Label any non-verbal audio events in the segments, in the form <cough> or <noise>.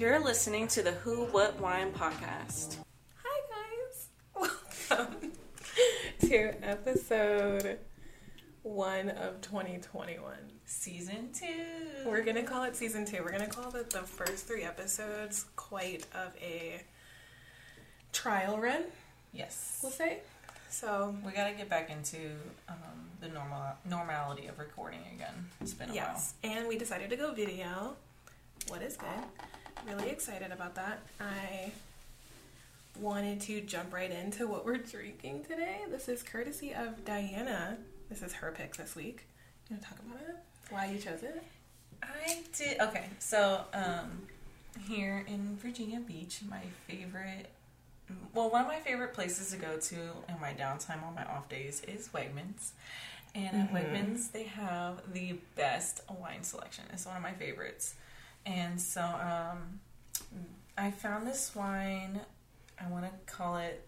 You're listening to the Who What Wine podcast. Hi guys, welcome to episode one of 2021. Season two. We're gonna call it season two. We're gonna call it the first three episodes quite of a trial run, Yes. we'll say. So We gotta get back into um, the normal normality of recording again. It's been a while. yes, and we decided to go video. What is good? Really excited about that. I wanted to jump right into what we're drinking today. This is courtesy of Diana. This is her pick this week. You want to talk about it? Why you chose it? I did. Okay, so um, here in Virginia Beach, my favorite. Well, one of my favorite places to go to in my downtime on my off days is Wegmans. And at Mhm. Wegmans, they have the best wine selection. It's one of my favorites. And so um, I found this wine. I want to call it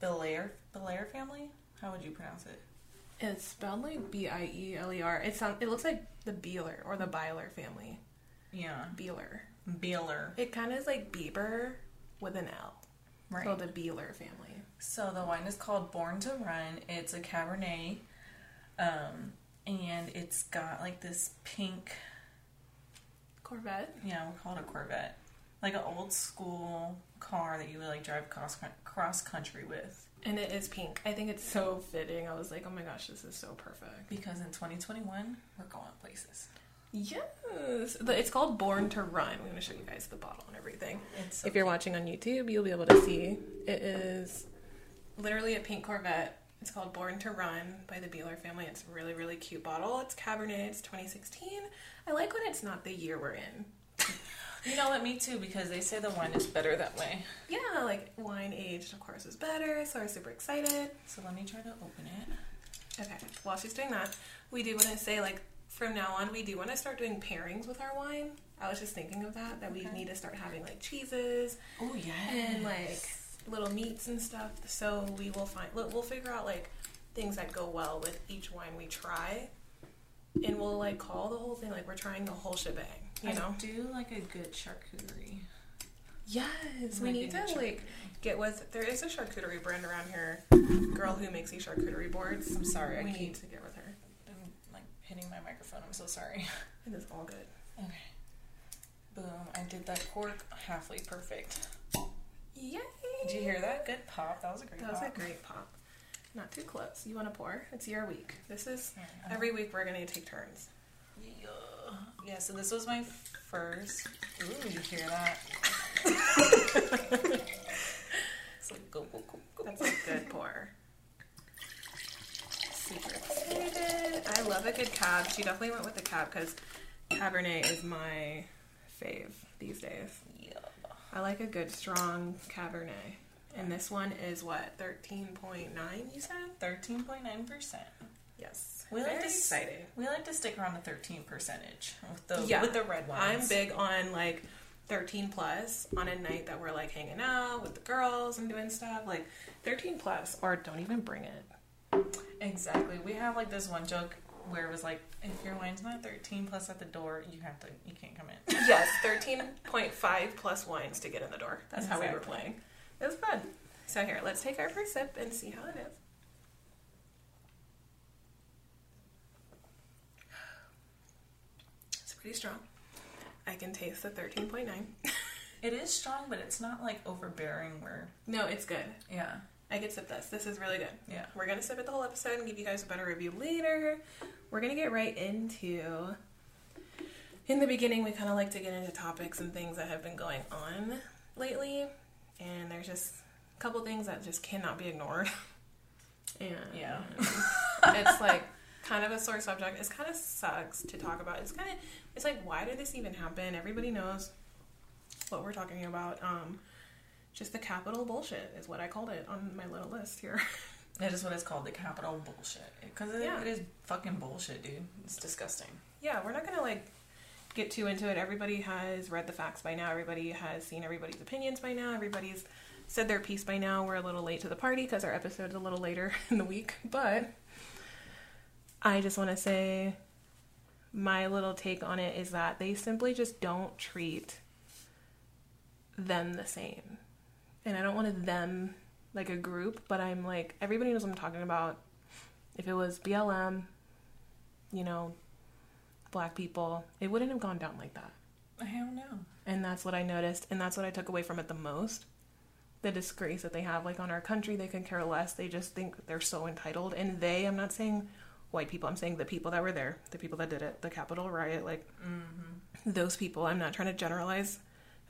Belair Belair family. How would you pronounce it? It's spelled like B I E L E R. It sounds. It looks like the Beeler or the Byler family. Yeah, Beeler. Beeler. It kind of is like Bieber with an L. Right. So the Beeler family. So the wine is called Born to Run. It's a Cabernet, um, and it's got like this pink. Corvette. Yeah, we'll call it a Corvette, like an old school car that you would like drive cross cross country with. And it is pink. I think it's so fitting. I was like, oh my gosh, this is so perfect. Because in 2021, we're going places. Yes. It's called Born to Run. I'm going to show you guys the bottle and everything. So If you're watching on YouTube, you'll be able to see it is literally a pink Corvette. It's called Born to Run by the Beeler family. It's a really, really cute bottle. It's Cabernet. It's 2016. I like when it's not the year we're in. You know what? Me too, because they say the wine is better that way. Yeah, like wine aged, of course, is better. So I'm super excited. So let me try to open it. Okay, while she's doing that, we do want to say, like, from now on, we do want to start doing pairings with our wine. I was just thinking of that, that we need to start having, like, cheeses Oh yeah. and, like, little meats and stuff. So we will find, we'll we'll figure out, like, things that go well with each wine we try. And we'll, like, call the whole thing, like, we're trying the whole shebang, you I know? do like a good charcuterie. Yes, we need to, like, get with, there is a charcuterie brand around here, girl who makes these charcuterie boards. I'm sorry, I we need to get with her. I'm like hitting my microphone. I'm so sorry. <laughs> It is all good. Okay. Boom. I did that cork halfway perfect. Yay! Did you hear that? Good pop. That was a great That was a pop. great pop. Not too close. You want to pour? It's your week. This is every week we're gonna take turns. Yeah. Yeah, so this was my first. Ooh, you hear that? <laughs> it's like go, go, go, go. That's a good pour. Super excited. I love a good cab. She definitely went with the cab because Cabernet is my fave these days. Yeah. I like a good strong Cabernet. And this one is what, 13.9 you said? 13.9%. Yes. We like Very to s- excited. We like to stick around the 13 percentage with the Yeah. with the red wines. I'm big on like 13 plus on a night that we're like hanging out with the girls and doing stuff. Like 13 plus, or don't even bring it. Exactly. We have like this one joke where it was like, if your wine's not 13 plus at the door, you have to, you can't come in. <laughs> Yes, 13.5 plus wines to get in the door. That's how we were playing. It was fun. So here, let's take our first sip and see how it is. It's pretty strong. I can taste the 13.9. <laughs> It is strong, but it's not like overbearing. Where no, it's good. yeah, I could sip this. This is really good. yeah. We're gonna sip it the whole episode and give you guys a better review later. We're gonna get right into. In the beginning, we kind of like to get into topics and things that have been going on lately, and there's just a couple things that just cannot be ignored. and <laughs> Yeah. <laughs> it's like kind of a sore subject. It kind of sucks to talk about. It's kind of it's like why did this even happen? Everybody knows what we're talking about. Um, just the Capitol bullshit is what I called it on my little list here. <laughs> That is what it's called, the Capitol bullshit. Because it, Yeah. it is fucking bullshit, dude. It's disgusting. yeah, we're not gonna like get too into it. Everybody has read the facts by now. Everybody has seen everybody's opinions by now. Everybody's said their piece by now. We're a little late to the party because our episode's a little later <laughs> in the week. But I just want to say my little take on it is that they simply just don't treat them the same. And I don't want to them like a group, but I'm like everybody knows what I'm talking about. If it was BLM, you know, black people, it wouldn't have gone down like that. I don't know. And that's what I noticed, and that's what I took away from it the most. The disgrace that they have, like on our country, they can care less. They just think they're so entitled. And they, I'm not saying white people, I'm saying the people that were there, the people that did it, the Capitol riot, like mm-hmm. those people. I'm not trying to generalize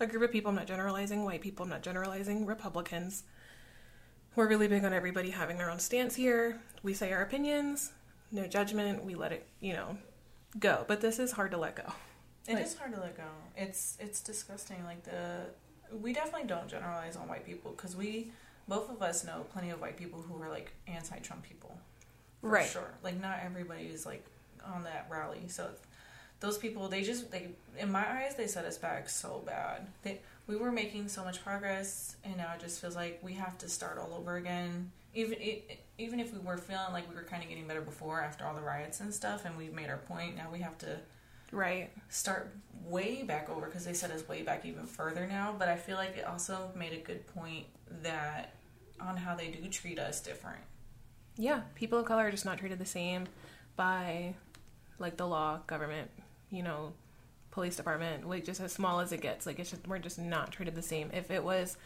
a group of people. I'm not generalizing white people. I'm not generalizing Republicans. We're really big on everybody having their own stance here. We say our opinions, no judgment. We let it, you know, go. But this is hard to let go. It is Like- hard to let go. It's it's disgusting. Like the we definitely don't generalize on white people because we both of us know plenty of white people who are like anti-Trump people, for Right. Sure, like not everybody is like on that rally. So those people, they just they in my eyes they set us back so bad. They we were making so much progress, and now it just feels like we have to start all over again. Even even if we were feeling like we were kind of getting better before after all the riots and stuff, and we've made our point, now we have to Right. start way back over because they set us way back even further now. But I feel like it also made a good point that on how they do treat us different. Yeah, people of color are just not treated the same by like the law, government, you know, police department, like just as small as it gets. Like it's just we're just not treated the same. If it was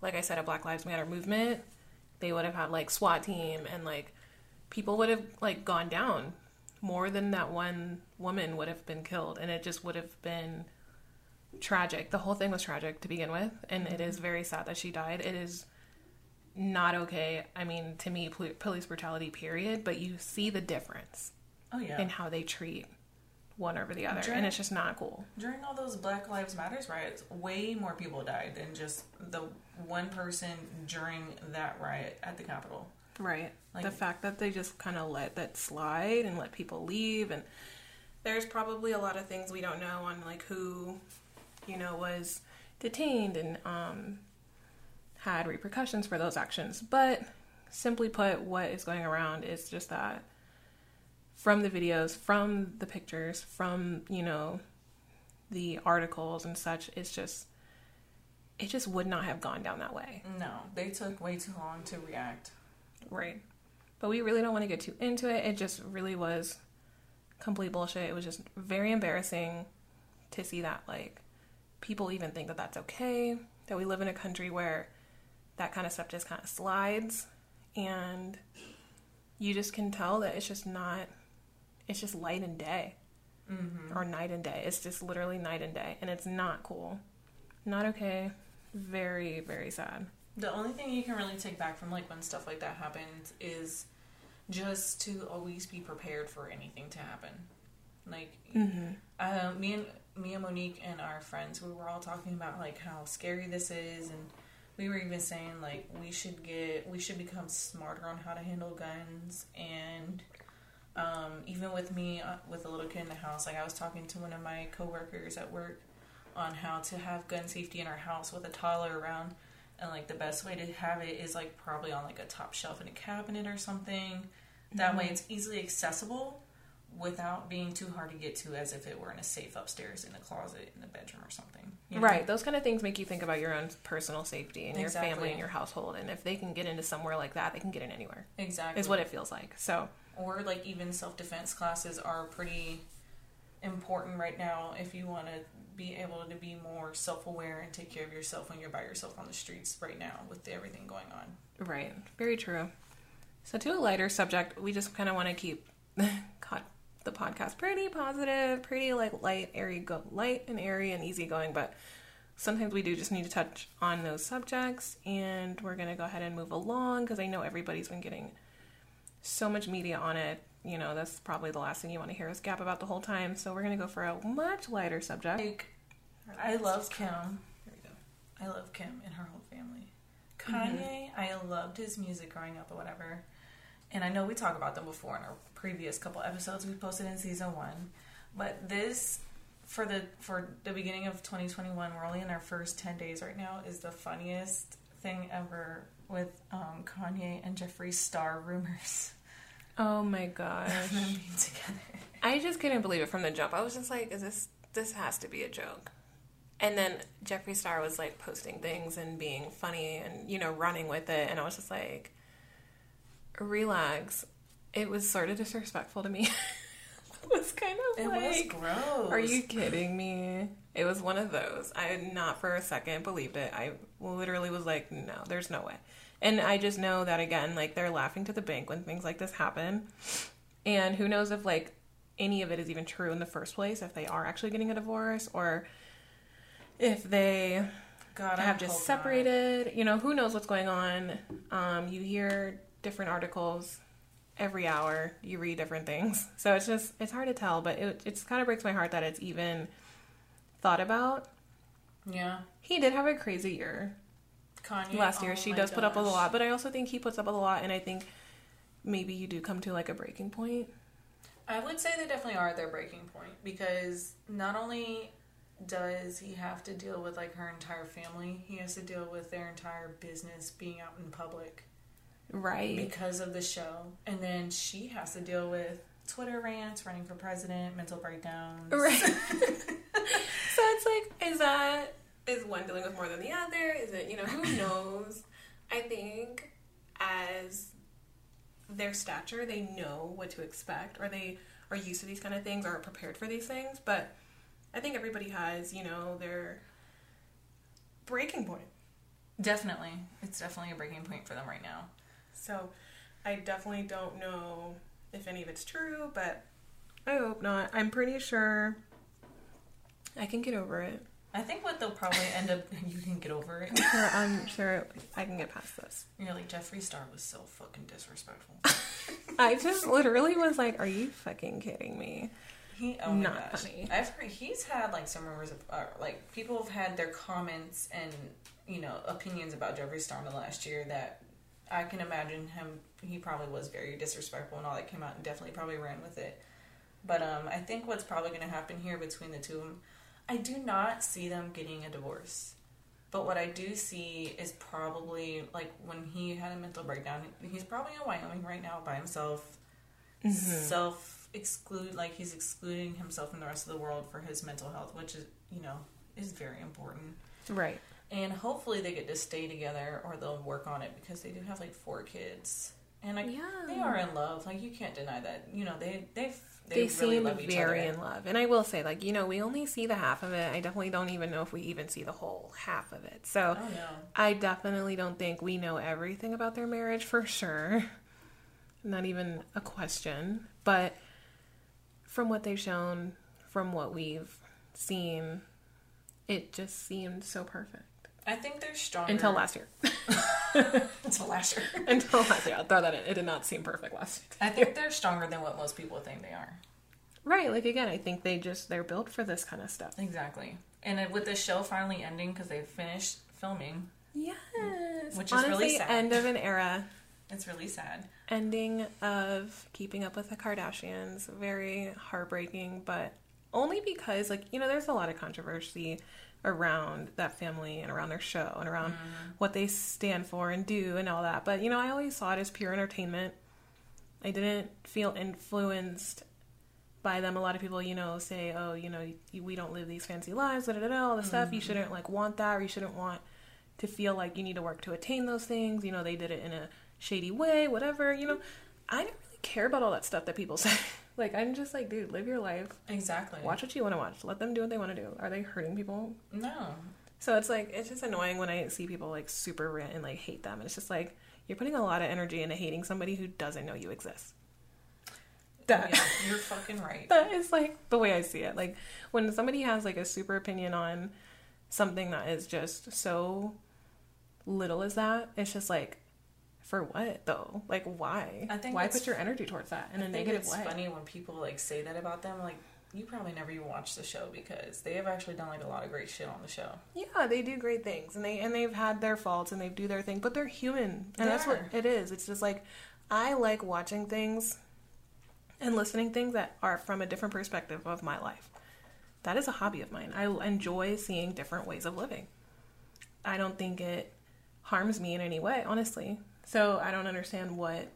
like I said, a Black Lives Matter movement, they would have had like SWAT team and like people would have like gone down. More than that one woman would have been killed and it just would have been tragic. The whole thing was tragic to begin with, and it is mm-hmm. very sad that she died. It is not okay. I mean, to me, pol- police brutality, period. But you see the difference Oh yeah. in how they treat one over the other, During- and it's just not cool. During all those Black Lives Matters riots, way more people died than just the one person during that riot at the Capitol. Right. Like- the fact that they just kind of let that slide and let people leave, and there's probably a lot of things we don't know on like who, you know, was detained and um, had repercussions for those actions. But simply put, what is going around is just that from the videos, from the pictures, from you know, the articles and such, it's just it just would not have gone down that way. No, they took way too long to react. Right. But we really don't want to get too into it. It just really was complete bullshit. It was just very embarrassing to see that, like, people even think that that's okay, that we live in a country where that kind of stuff just kind of slides. And you just can tell that it's just not, it's just light and day. Mm-hmm. Or night and day. It's just literally night and day. And it's not cool. Not okay. Very, very sad. The only thing you can really take back from like when stuff like that happens is just to always be prepared for anything to happen. Like Mm-hmm. uh, me and me and Monique and our friends, we were all talking about like how scary this is, and we were even saying like we should get we should become smarter on how to handle guns, and um, even with me uh, with a little kid in the house, like I was talking to one of my coworkers at work on how to have gun safety in our house with a toddler around. And like the best way to have it is like probably on like a top shelf in a cabinet or something. That way it's easily accessible without being too hard to get to as if it were in a safe upstairs in a closet in the bedroom or something. you know? Right. Those kind of things make you think about your own personal safety and your family and your household. And if they can get into somewhere like that, they can get in anywhere. Exactly. Is what it feels like. So or like even self defense classes are pretty important right now if you want to be able to be more self aware and take care of yourself when you're by yourself on the streets right now with everything going on. right, very true. So to a lighter subject, we just kind of want to keep <laughs> the podcast pretty positive, pretty like light, airy, go light and airy and easygoing. But sometimes we do just need to touch on those subjects, and we're gonna go ahead and move along because I know everybody's been getting so much media on it. You know, that's probably the last thing you want to hear us gap about the whole time. So we're gonna go for a much lighter subject. Like, I love Kim. Here we go. I love Kim and her whole family. Mm-hmm. Kanye, I loved his music growing up or whatever. And I know we talked about them before in our previous couple episodes we posted in season one. But this for the for the beginning of 2021, we're only in our first 10 days right now, is the funniest thing ever with um, Kanye and Jeffree Star rumors Oh my gosh. <laughs> them being together. I just couldn't believe it from the jump. I was just like, is this this has to be a joke. And then Jeffree Star was like posting things and being funny and, you know, running with it. And I was just like, relax. It was sort of disrespectful to me. <laughs> it <laughs> was kind of It like, was gross. are you kidding me? It was one of those. I had not for a second believed it. I literally was like, no, there's no way. And I just know that again, like they're laughing to the bank when things like this happen. And who knows if like any of it is even true in the first place, if they are actually getting a divorce or if they God, have just not. separated. You know, who knows what's going on. Um, you hear different articles every hour. You read different things, so it's just it's hard to tell. But it it's kind of breaks my heart that it's even thought about. Yeah, He did have a crazy year Kanye last year. oh She does put up with a lot, but I also think he puts up with a lot, and I think maybe you do come to like a breaking point. I would say they definitely are at their breaking point because not only does he have to deal with like her entire family, he has to deal with their entire business being out in public Right. because of the show, and then she has to deal with Twitter rants, running for president, mental breakdowns. Right. <laughs> so it's like, is that is one dealing with more than the other? Is it you know who <laughs> knows? I think as their stature, they know what to expect, or they are used to these kind of things, or are prepared for these things. But I think everybody has you know their breaking point. Definitely, it's definitely a breaking point for them right now. So I definitely don't know if any of it's true, but I hope not. I'm pretty sure I can get over it. I think what they'll probably end up, <laughs> you can get over it. Sure, I'm sure I can get past this. You're like Jeffree Star was so fucking disrespectful. <laughs> I just literally was like, "Are you fucking kidding me?" He, oh my Not gosh. funny. I've heard he's had like some rumors of uh, like people have had their comments and you know opinions about Jeffree Star in the last year that I can imagine him. He probably was very disrespectful and all that came out and definitely probably ran with it. But um, I think what's probably going to happen here between the two of them, I do not see them getting a divorce. But what I do see is probably like when he had a mental breakdown. He's probably in Wyoming right now by himself self exclude like he's excluding himself from the rest of the world for his mental health which is you know is very important Right. And hopefully they get to stay together or they'll work on it because they do have like four kids and like Yeah. they are in love like you can't deny that you know they they've They, they, really seem love each very other in love, and I will say, like you know, we only see the half of it. I definitely don't even know if we even see the whole half of it. So oh no I definitely don't think we know everything about their marriage for sure. <laughs> Not even a question. But from what they've shown, from what we've seen, it just seemed so perfect. I think they're stronger Until last year. <laughs> until last year <laughs> Until last year. I'll throw that in. It did not seem perfect last year. i think they're stronger than what most people think they are Right. Like, again, I think they just, they're built for this kind of stuff. exactly and with the show finally ending because they finished filming Yes. Which is Honestly, really sad. end of an era. it's really sad ending of keeping up with the kardashians very heartbreaking but only because like you know there's a lot of controversy around that family and around their show and around what they stand for and do and all that. But you know i always saw it as pure entertainment. I didn't feel influenced by them. A lot of people you know say oh you know we don't live these fancy lives da, da, da, da, all the stuff. You mm-hmm. shouldn't like want that or you shouldn't want to feel like you need to work to attain those things. You know they did it in a shady way whatever you know. I didn't really care about all that stuff that people <laughs> say like i'm just like dude live your life. Exactly. Watch what you want to watch. Let them do what they want to do. Are they hurting people? No. So it's like it's just annoying when i see people like super rant and like hate them. And it's just like you're putting a lot of energy into hating somebody who doesn't know you exist. That yeah. <laughs> you're fucking right. That is like the way I see it. Like when somebody has like a super opinion on something that is just so little as that, it's just like for what though? Like why? I think why put your energy towards that in I a negative it's way? funny when people like say that about them. Like you probably never even watched the show because they have actually done like a lot of great shit on the show. Yeah, they do great things, and they and they've had their faults, and they do their thing, but they're human, and They that's what it is. It's just like I like watching things and listening things that are from a different perspective of my life. That is a hobby of mine. I enjoy seeing different ways of living. I don't think it harms me in any way, honestly. So I don't understand what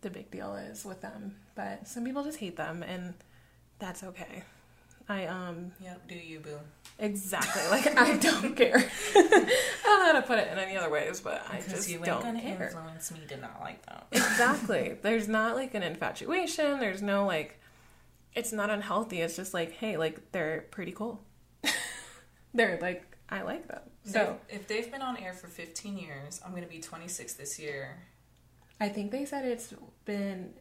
the big deal is with them. But some people just hate them, and that's okay. I um Yep, do you, boo? exactly <laughs> like I don't care. <laughs> I don't know how to put it in any other ways, but I Because just you ain't don't gonna care. influence me to not like that. <laughs> exactly. There's not like an infatuation. There's no like. It's not unhealthy. It's just like, hey, like they're pretty cool. they're like, I like them. So So if they've been on air for 15 years, I'm gonna be 26 this year. I think they said it's been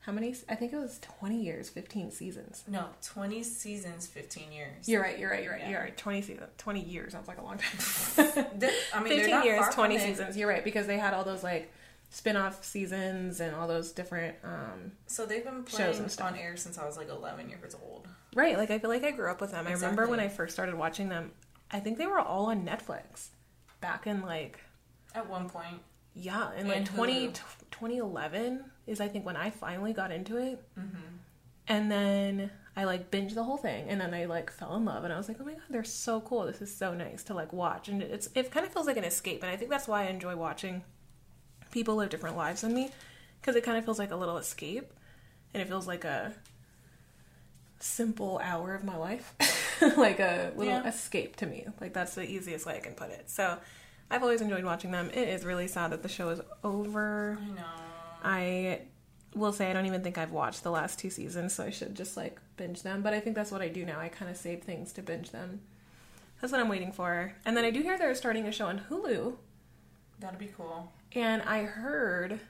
how many? I think it was 20 years, 15 seasons. No, 20 seasons, 15 years. You're right. You're right. You're right. Yeah. You're right. 20 seasons. 20 years sounds like a long time. <laughs> I mean, they're 15 not years, far 20 from it. seasons. You're right because they had all those like spin-off seasons and all those different um So they've been Shows and stuff. on air since I was like 11 years old. Right, like I feel like I grew up with them. I remember when I first started watching them, I think they were all on Netflix back in like At one point, yeah, in like And 20, Hulu. 2011 is I think when I finally got into it. Mm-hmm. And then I like binged the whole thing and then I like fell in love and I was like, "Oh my god, they're so cool. This is so nice to like watch." And it's it kind of feels like an escape and I think that's why I enjoy watching people live different lives than me because it kind of feels like a little escape and it feels like a simple hour of my life <laughs> <laughs> like a little Yeah. escape to me. Like that's the easiest way i can put it. So i've always enjoyed watching them. It is really sad that the show is over. I know. i will say i don't even think i've watched the last two seasons so i should just like binge them. But i think that's what i do now. I kind of save things to binge them. That's what i'm waiting for. And then i do hear they're starting a show on hulu. That'd be cool. and I heard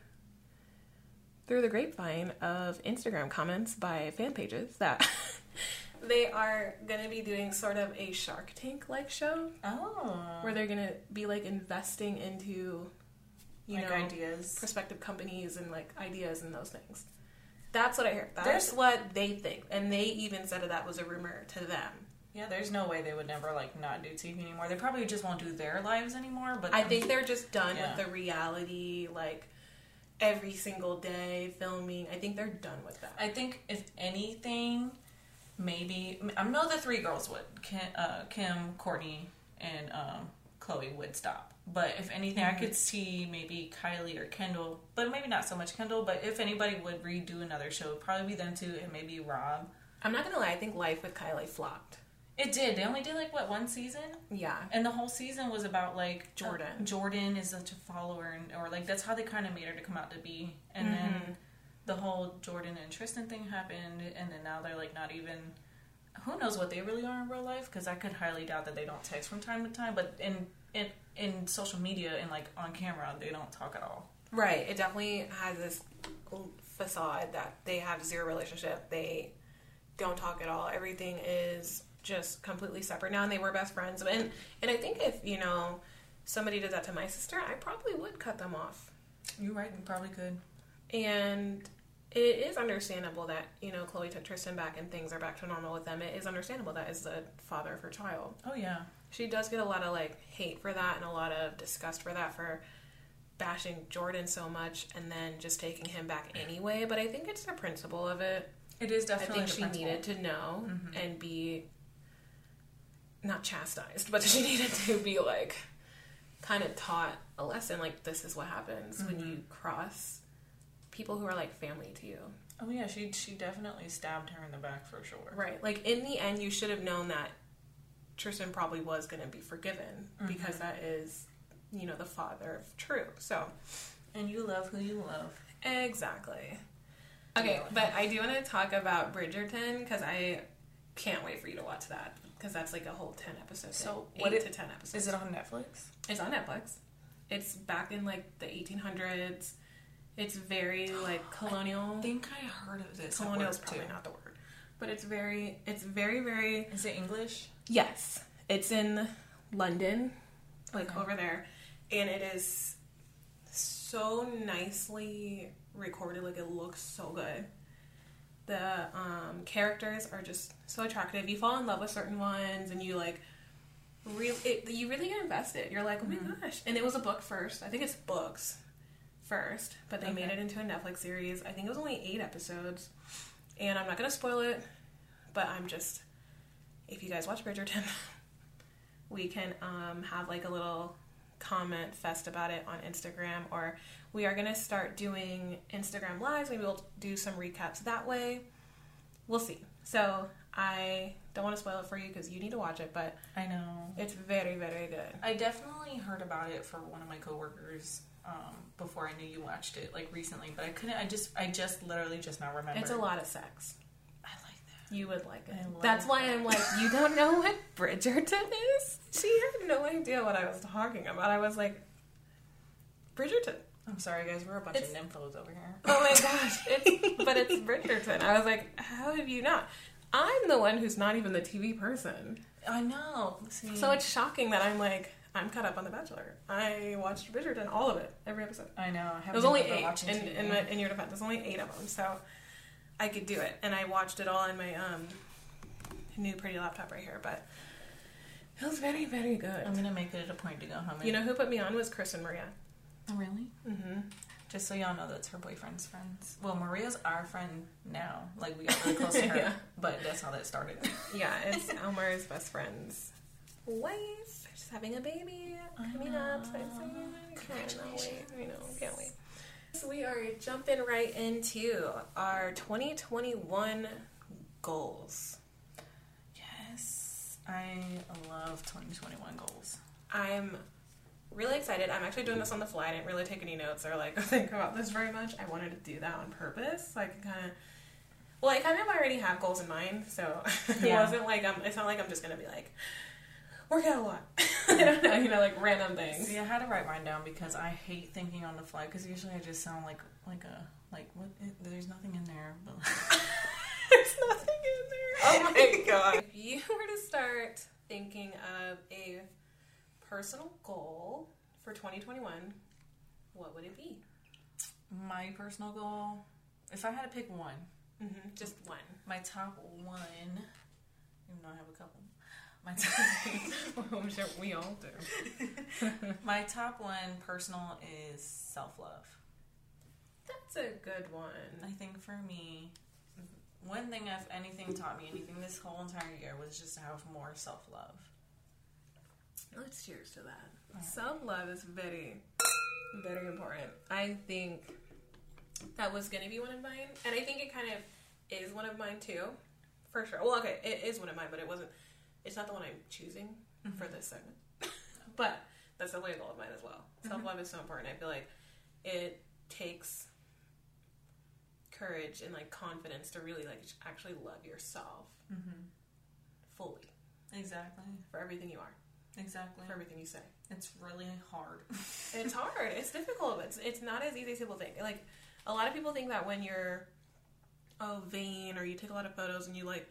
through the grapevine of Instagram comments by fan pages that <laughs> they are going to be doing sort of a Shark Tank like show Oh. where they're going to be like investing into, you like know, ideas. prospective companies and like ideas and those things. That's what I heard. That's There's- what they think. And they even said that that was a rumor to them. Yeah, there's no way they would never like not do TV anymore. They probably just won't do their lives anymore. But I think they're just done Yeah. with the reality, like every single day filming. I think they're done with that. I think if anything, maybe I know the three girls would Kim, uh, Kim Kourtney, and um, Khloé would stop. But if anything, I could see maybe Kylie or Kendall, but maybe not so much Kendall. But if anybody would redo another show, it'd probably be them two and maybe Rob. I'm not gonna lie. I think Life with Kylie flopped. It did. They only did like what one season, Yeah, and the whole season was about like Jordyn. uh, Jordyn is such a follower, and, or like that's how they kind of made her to come out to be. And Mhm. then the whole Jordyn and Tristan thing happened, and then now they're like not even. Who knows what they really are in real life? Because I could highly doubt that they don't text from time to time. But in in in social media and like on camera, they don't talk at all. right. It definitely has this facade that they have zero relationship. They don't talk at all. Everything is just completely separate now, and they were best friends. And and I think if you know somebody did that to my sister, I probably would cut them off. You're right. You probably could. And it is understandable that, you know, Khloé took Tristan back and things are back to normal with them. It is understandable that as the father of her child. Oh yeah. She does get a lot of like hate for that and a lot of disgust for that for bashing Jordyn so much and then just taking him back anyway. But I think it's the principle of it. It is definitely. I think she principle. needed to know Mhm. and be not chastised, but <laughs> she needed to be like kind of taught a lesson like this is what happens when Mhm. you cross people who are like family to you. Oh yeah, she she definitely stabbed her in the back for sure. Right. Like in the end you should have known that Tristan probably was going to be forgiven because Mhm. that is you know the father of True. So And you love who you love. Exactly. Okay, but I do want to talk about Bridgerton because I can't wait for you to watch that because that's like a whole ten episodes. So, eight what it- to ten episodes. Is it on Netflix? It's on Netflix. It's back in like the 1800s. It's very like <sighs> colonial. I think I heard of this. colonial is probably too. not the word, but it's very, it's very, very. Is it English? Yes, it's in London, like Okay. over there, and it is so nicely recorded. Like it looks so good. The um, characters are just so attractive. You fall in love with certain ones, and you like. Real, it, you really get invested. You're like, oh my Mhm. gosh! And it was a book first. I think it's books first, but they made it into a Netflix series. I think it was only eight episodes, and I'm not gonna spoil it, but I'm just if you guys watch Bridgerton, <laughs> we can um, have like a little comment fest about it on Instagram, or we are gonna start doing Instagram lives. Maybe we'll do some recaps that way. We'll see. So I don't want to spoil it for you because you need to watch it, but I know. it's very, very good. I definitely heard about it for one of my coworkers um, before I knew you watched it, like recently. But I couldn't. I just, I just literally just now remember. It's a lot of sex. I like that. You would like it. I love That's why that. I'm like, you don't know what Bridgerton is? She had no idea what I was talking about. I was like, Bridgerton. I'm sorry, guys. We're a bunch It's- of nymphos over here. Oh my <laughs> gosh. It's, but it's Bridgerton. I was like, how have you not? I'm the one who's not even the TV person. I know. See, So it's shocking that I'm like, I'm caught up on The Bachelor. I watched Bridgerton, all of it, every episode. I know. I There was only been eight. watching In, in, my, in your defense, there's only eight of them, so I could do it. And I watched it all in my um, new pretty laptop right here, but it was very, very good. I'm gonna make it a point to go home. You know who put me on was Chris and Maria. Oh, really? Mm-hmm. Just so y'all know, that's her boyfriend's friends. Well, Maria's our friend now. Like we got really close to <laughs> her, Yeah. but that's how that started. Yeah, it's Elmer's best friend's wife. She's having a baby coming up. So excited. Ah, Cannot. I know, can't wait. So we are jumping right into our 2021 goals. Yes, I love 2021 goals. I'm really excited. I'm actually doing this on the fly. I didn't really take any notes or like <laughs> think about this very much. I wanted to do that on purpose. So I can kind of. Well, I kind of already have goals in mind, so <laughs> it Yeah. wasn't like I'm. It's not like I'm just gonna be like work out a lot. <laughs> I don't know, you know, like random things. See, I had to write mine down because I hate thinking on the fly. Because usually I just sound like like a like what? It, there's nothing in there. But <laughs> There's nothing in there. Oh my <laughs> god. if you were to start thinking of a personal goal for 2021, what would it be? my personal goal, if I had to pick one, Mm-hmm. Just one. my top one, even though I have a couple, my top, sure <laughs> we all do. <laughs> my top one personal is self love. That's a good one. I think for me, one thing if anything taught me anything this whole entire year was just to have more self love. Let's cheers to that. Alright. Self love is very, very important. I think that was going to be one of mine, and I think it kind of is one of mine too, for sure. Well, okay, it is one of mine, but it wasn't. It's not the one I'm choosing for this segment, <laughs> but that's a goal of mine as well. Self love is so important. I feel like it takes courage and like confidence to really like actually love yourself Mm-hmm. fully Exactly. for everything you are, Exactly. for everything you say. It's really hard. <laughs> It's hard. It's difficult. It's it's not as easy as people think. Like a lot of people think that when you're oh vain or you take a lot of photos and you like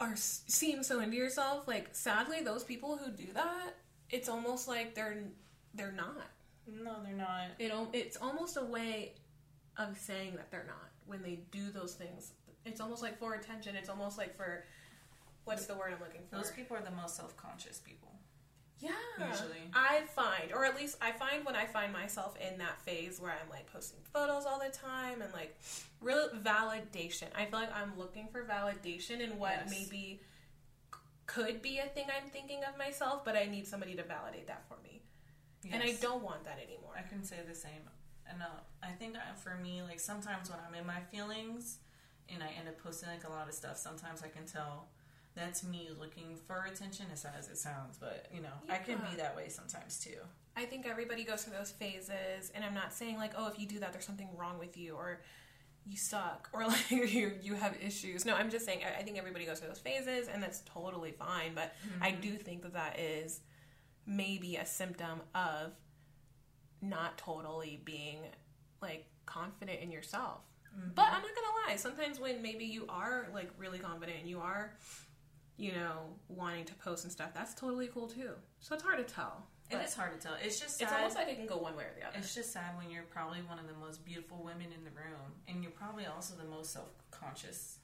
are seem so into yourself, like sadly those people who do that, it's almost like they're they're not. no, they're not. It it's almost a way of saying that they're not when they do those things. It's almost like for attention. It's almost like for what's the word I'm looking for? Those people are the most self conscious people. Yeah. Usually. I find, or at least I find when I find myself in that phase where I'm like posting photos all the time and like real validation. I feel like I'm looking for validation in what Yes. maybe could be a thing I'm thinking of myself, but I need somebody to validate that for me. And I don't want that anymore. I can say the same. And uh, I think uh, for me, like sometimes when I'm in my feelings and I end up posting like a lot of stuff, sometimes I can tell that's me looking for attention, as sad as it sounds. But you know, I can be that way sometimes too. I think everybody goes through those phases, and I'm not saying like, oh, if you do that, there's something wrong with you, or you suck, or <laughs> like you you have issues. No, I'm just saying I, I think everybody goes through those phases, and that's totally fine. But I mm-hmm. do think that that is maybe a symptom of not totally being like confident in yourself. But mm-hmm. I'm not gonna lie. Sometimes when maybe you are like really confident and you are, you know, wanting to post and stuff, that's totally cool too. So it's hard to tell. It is hard to tell. It's just sad. it's almost like it can go one way or the other. It's just sad when you're probably one of the most beautiful women in the room, and you're probably also the most self conscious,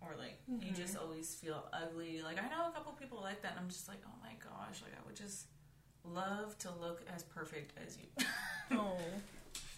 or like you mm-hmm. just always feel ugly. Like I know a couple people like that, and I'm just like, oh my gosh, like I would just love to look as perfect as you. <laughs> Oh.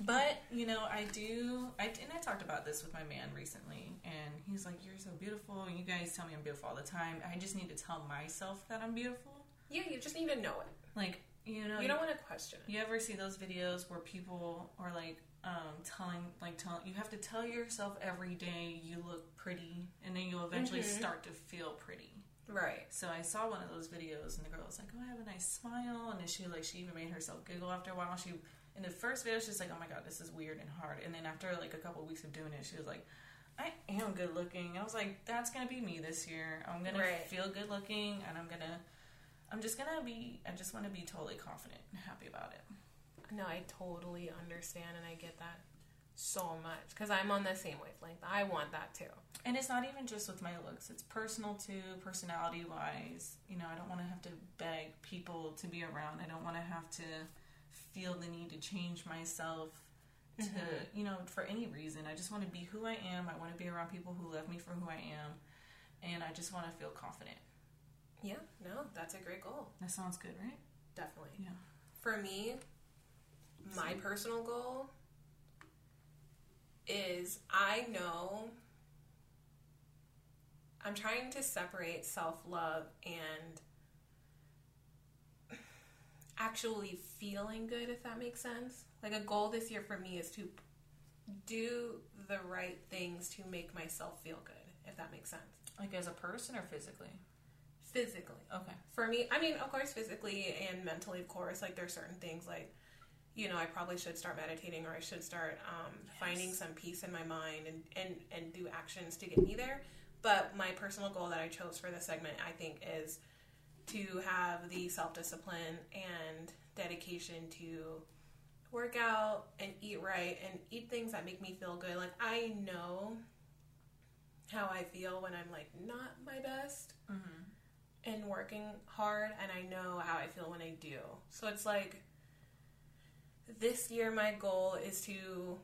But you know, I do. I and I talked about this with my man recently, and he's like, "You're so beautiful. You guys tell me I'm beautiful all the time. I just need to tell myself that I'm beautiful." Yeah, you just need to know it. Like you know, You don't want to question it. you ever see those videos where people are like um, telling like telling, you have to tell yourself every day you look pretty, and then you'll eventually Mhm. start to feel pretty. Right. So I saw one of those videos, and the girl was like, "Oh, I have a nice smile," and then she like she even made herself giggle after a while. She in the first video, she's like, "Oh my god, this is weird and hard," and then after like a couple of weeks of doing it, she was like. I am good looking. I was like, that's gonna be me this year. I'm gonna Right. feel good looking, and I'm gonna, I'm just gonna be. I just want to be totally confident and happy about it. No, I totally understand and I get that so much because I'm on the same wavelength. I want that too. And it's not even just with my looks, it's personal too, personality wise. You know, I don't want to have to beg people to be around. I don't want to have to feel the need to change myself to, Mhm. you know, for any reason. I just want to be who I am. I want to be around people who love me for who I am. And I just want to feel confident. Yeah, no, that's a great goal. That sounds good, right? Definitely. Yeah. For me, my personal goal is I know I'm trying to separate self love and actually feeling good, if that makes sense. Like a goal this year for me is to do the right things to make myself feel good, if that makes sense. Like as a person or physically? Physically. Okay. For me, I mean, of course, physically and mentally, of course, like there's certain things like, you know, I probably should start meditating or I should start um, finding some peace in my mind and, and, and do actions to get me there. But my personal goal that I chose for this segment, I think, is to have the self discipline and dedication to work out and eat right and eat things that make me feel good. Like, I know how I feel when I'm like not my best Mm-hmm. and working hard and I know how I feel when I do. So it's like this year my goal is to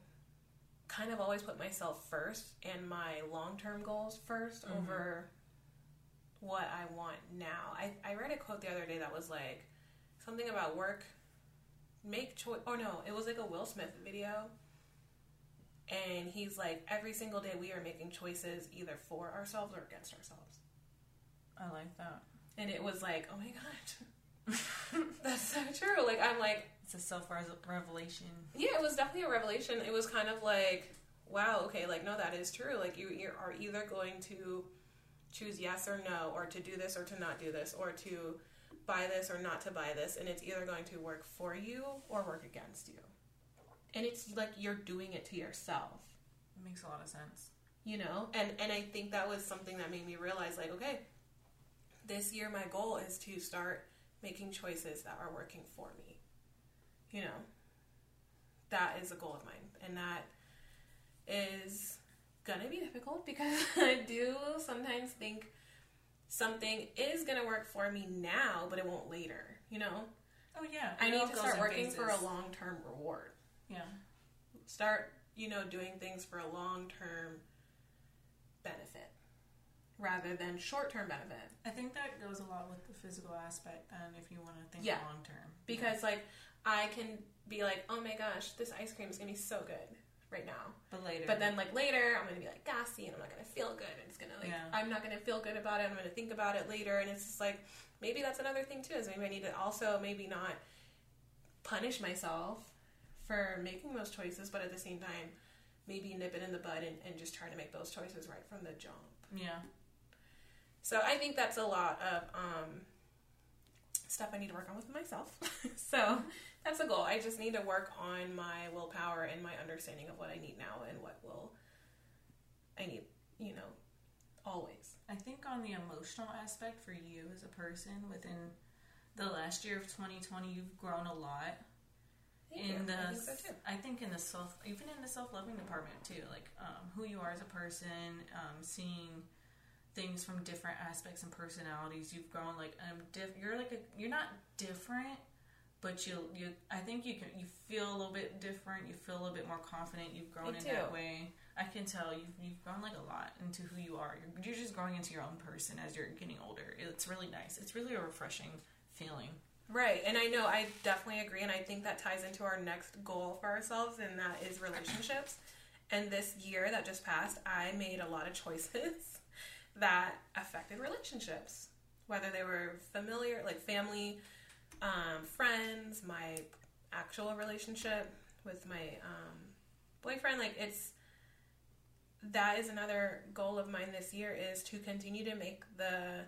kind of always put myself first and my long-term goals 1st Mhm. over what I want now. I, I read a quote the other day that was like something about work make choice oh no, it was like a Will Smith video. And he's like every single day we are making choices either for ourselves or against ourselves. I like that. And it was like, oh my god, <laughs> that's so true. Like, I'm like, It's a self revelation. yeah, it was definitely a revelation. It was kind of like, wow, okay, like, no, that is true. Like, you, you are either going to choose yes or no, or to do this or to not do this, or to buy this or not to buy this. And it's either going to work for you or work against you. And it's like you're doing it to yourself. It makes a lot of sense. you know and and i think that was something that made me realize like okay this year my goal is to start making choices that are working for me you know that is a goal of mine and that is gonna be difficult because <laughs> i do sometimes think something is gonna work for me now but it won't later you know Oh yeah. i need to start in working for a long-term reward Yeah. start you know doing things for a long-term benefit rather than short-term benefit I think that goes a lot with the physical aspect then if you want to think Yeah. long term. because like i can be like oh my gosh this ice cream is gonna be so good right now But later. but then like later i'm gonna be like gassy and i'm not gonna feel good and it's gonna like Yeah. i'm not gonna feel good about it i'm gonna think about it later and it's just like maybe that's another thing too is maybe i need to also maybe not punish myself for making those choices but at the same time maybe nip it in the bud and, and just try to make those choices right from the jump yeah. so I think that's a lot of um, stuff I need to work on with myself. <laughs> so that's a goal. I just need to work on my willpower and my understanding of what I need now and what will I need, you know, always. I think on the emotional aspect for you as a person within the last year of 2020, you've grown a lot. Thank in the, I think so. I think in the self, even in the self loving department too, like um, who you are as a person, um, seeing things from different aspects and personalities. You've grown like um, diff- you're like a, you're not different, but you you I think you can you feel a little bit different. You feel a little bit more confident. You've grown Me in too. that way. I can tell you've you've grown like a lot into who you are. You're, you're just growing into your own person as you're getting older. It's really nice. It's really a refreshing feeling. Right, and I know I definitely agree, and I think that ties into our next goal for ourselves, and that is relationships. And this year that just passed, I made a lot of choices <laughs> that affected relationships, whether they were familiar, like family, um, friends, my actual relationship with my um, boyfriend. Like it's that is another goal of mine this year is to continue to make the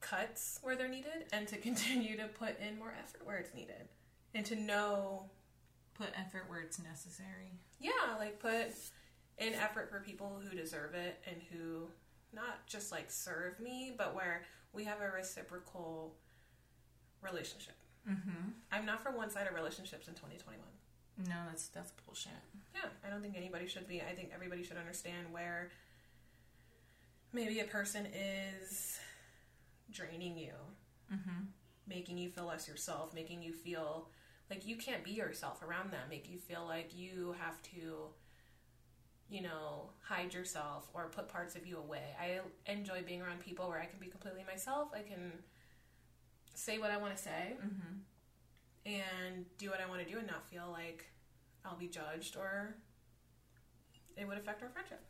cuts where they're needed and to <laughs> continue to put in more effort where it's needed and to know Put effort where it's necessary. yeah like put in effort for people who deserve it and who not just like serve me but where we have a reciprocal relationship Mm-hmm. i'm not for one-sided relationships in 2021 No, that's that's bullshit. Yeah, I don't think anybody should be. I think everybody should understand where maybe a person is draining you, Mm-hmm. making you feel less yourself, making you feel like you can't be yourself around them, make you feel like you have to, you know, hide yourself or put parts of you away. I enjoy being around people where I can be completely myself. I can say what I want to say Mm-hmm. and do what I want to do and not feel like I'll be judged or it would affect our friendship.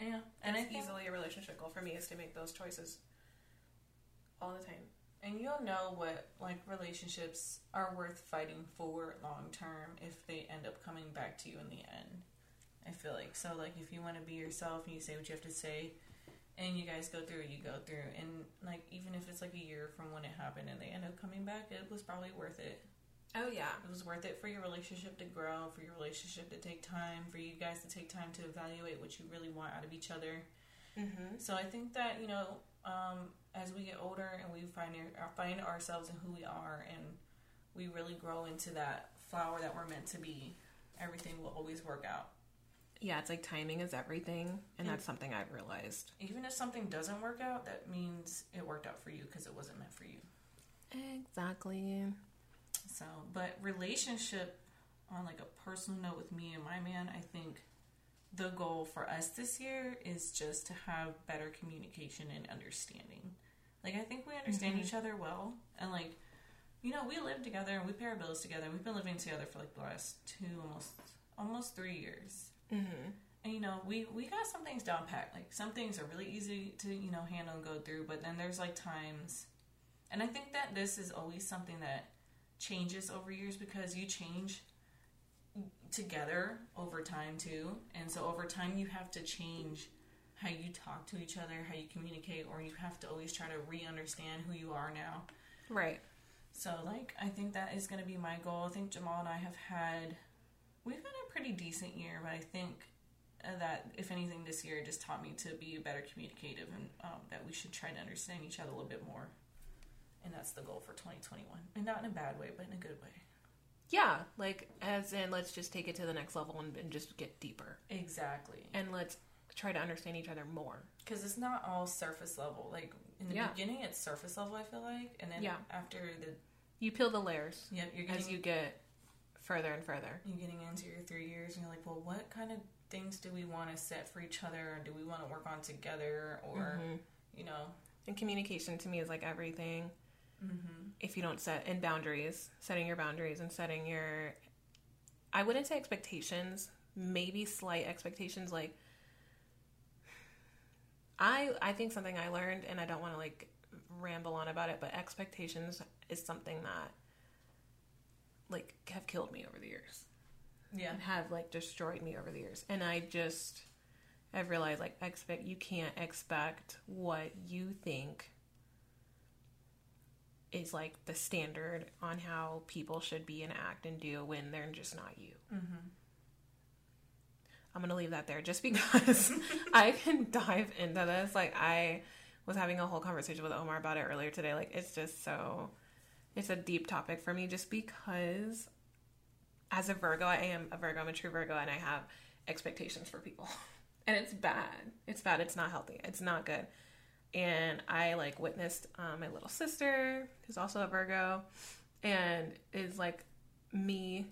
Yeah, and It's easily a relationship goal for me is to make those choices all the time. And you'll know what like relationships are worth fighting for long term if they end up coming back to you in the end. I feel like so like if you want to be yourself and you say what you have to say and you guys go through you go through and like even if it's like a year from when it happened and they end up coming back, it was probably worth it. Oh yeah. It was worth it for your relationship to grow, for your relationship to take time, for you guys to take time to evaluate what you really want out of each other. Mm-hmm. So I think that you know, um, as we get older and we find our, find ourselves and who we are, and we really grow into that flower that we're meant to be, everything will always work out. Yeah, it's like timing is everything, and Yeah. that's something I've realized. Even if something doesn't work out, that means it worked out for you because it wasn't meant for you. Exactly. So, but relationship on like a personal note with me and my man, I think the goal for us this year is just to have better communication and understanding. Like I think we understand Mhm. each other well and like you know, we live together and we pay our bills together. We've been living together for like the last two almost almost 3 years. Mm-hmm. And you know, we we got some things down pat. Like some things are really easy to you know handle and go through, but then there's like times, and I think that this is always something that changes over years because you change together over time too, and so over time you have to change how you talk to each other, how you communicate, or you have to always try to re-understand who you are now. Right. So, like, I think that is going to be my goal. I think Jamal and I have had, we've had a pretty decent year, but I think uh, that, if anything, this year just taught me to be better communicative and um, that we should try to understand each other a little bit more. And that's the goal for 2021. And not in a bad way, but in a good way. Yeah, like as in let's just take it to the next level and, and just get deeper, Exactly. and let's try to understand each other more. Because it's not all surface level. Like, in the Yeah. beginning, it's surface level, I feel like. And then Yeah. after the, You peel the layers yep, you're as you get further and further. you're getting into your three years and you're like, well, what kind of things do we want to set for each other? Or do we want to work on together? Or, Mhm. you know, And communication to me is like everything. mm-hmm. If you don't set in boundaries, setting your boundaries and setting your, I wouldn't say expectations, maybe slight expectations. Like, I I think something I learned, and I don't want to like ramble on about it, but expectations is something that like have killed me over the years. yeah, and have like destroyed me over the years. And I just I've realized like expect you can't expect what you think is like the standard on how people should be and act and do when they're just not you. mm-hmm. I'm gonna leave that there just because <laughs> I can dive into this. Like I was having a whole conversation with Omar about it earlier today. Like it's just so it's a deep topic for me just because as a Virgo, I am a Virgo, I'm a true Virgo and I have expectations for people. <laughs> And it's bad. It's bad. It's not healthy. It's not good. And I like witnessed um, my little sister, who's also a Virgo, and is like me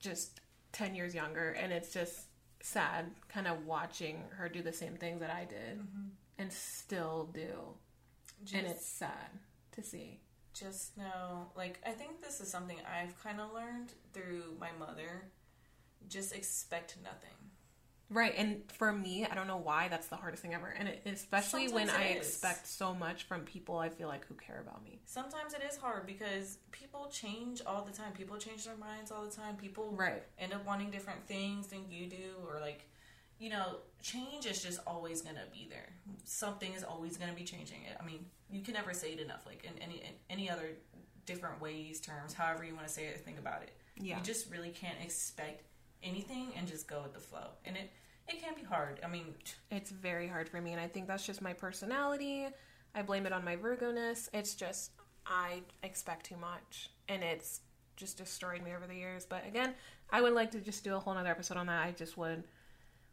just 10 years younger and it's just sad kind of watching her do the same things that I did and still do just, and it's sad to see just know, like, I think this is something I've kind of learned through my mother. Just expect nothing. Right, and for me, I don't know why that's the hardest thing ever, and it, especially when Sometimes I it is. expect so much from people. I feel like who care about me. Sometimes it is hard because people change all the time. People change their minds all the time. People Right. end up wanting different things than you do, or like, you know, change is just always gonna be there. Something is always gonna be changing. It. I mean, you can never say it enough. Like in any in any other different ways, terms, however you want to say it, think about it. Yeah. You just really can't expect anything and just go with the flow, and it it can be hard. I mean, It's very hard for me, and I think that's just my personality. I blame it on my Virgo-ness. It's just I expect too much, and it's just destroyed me over the years. But again, I would like to just do a whole nother episode on that. I just would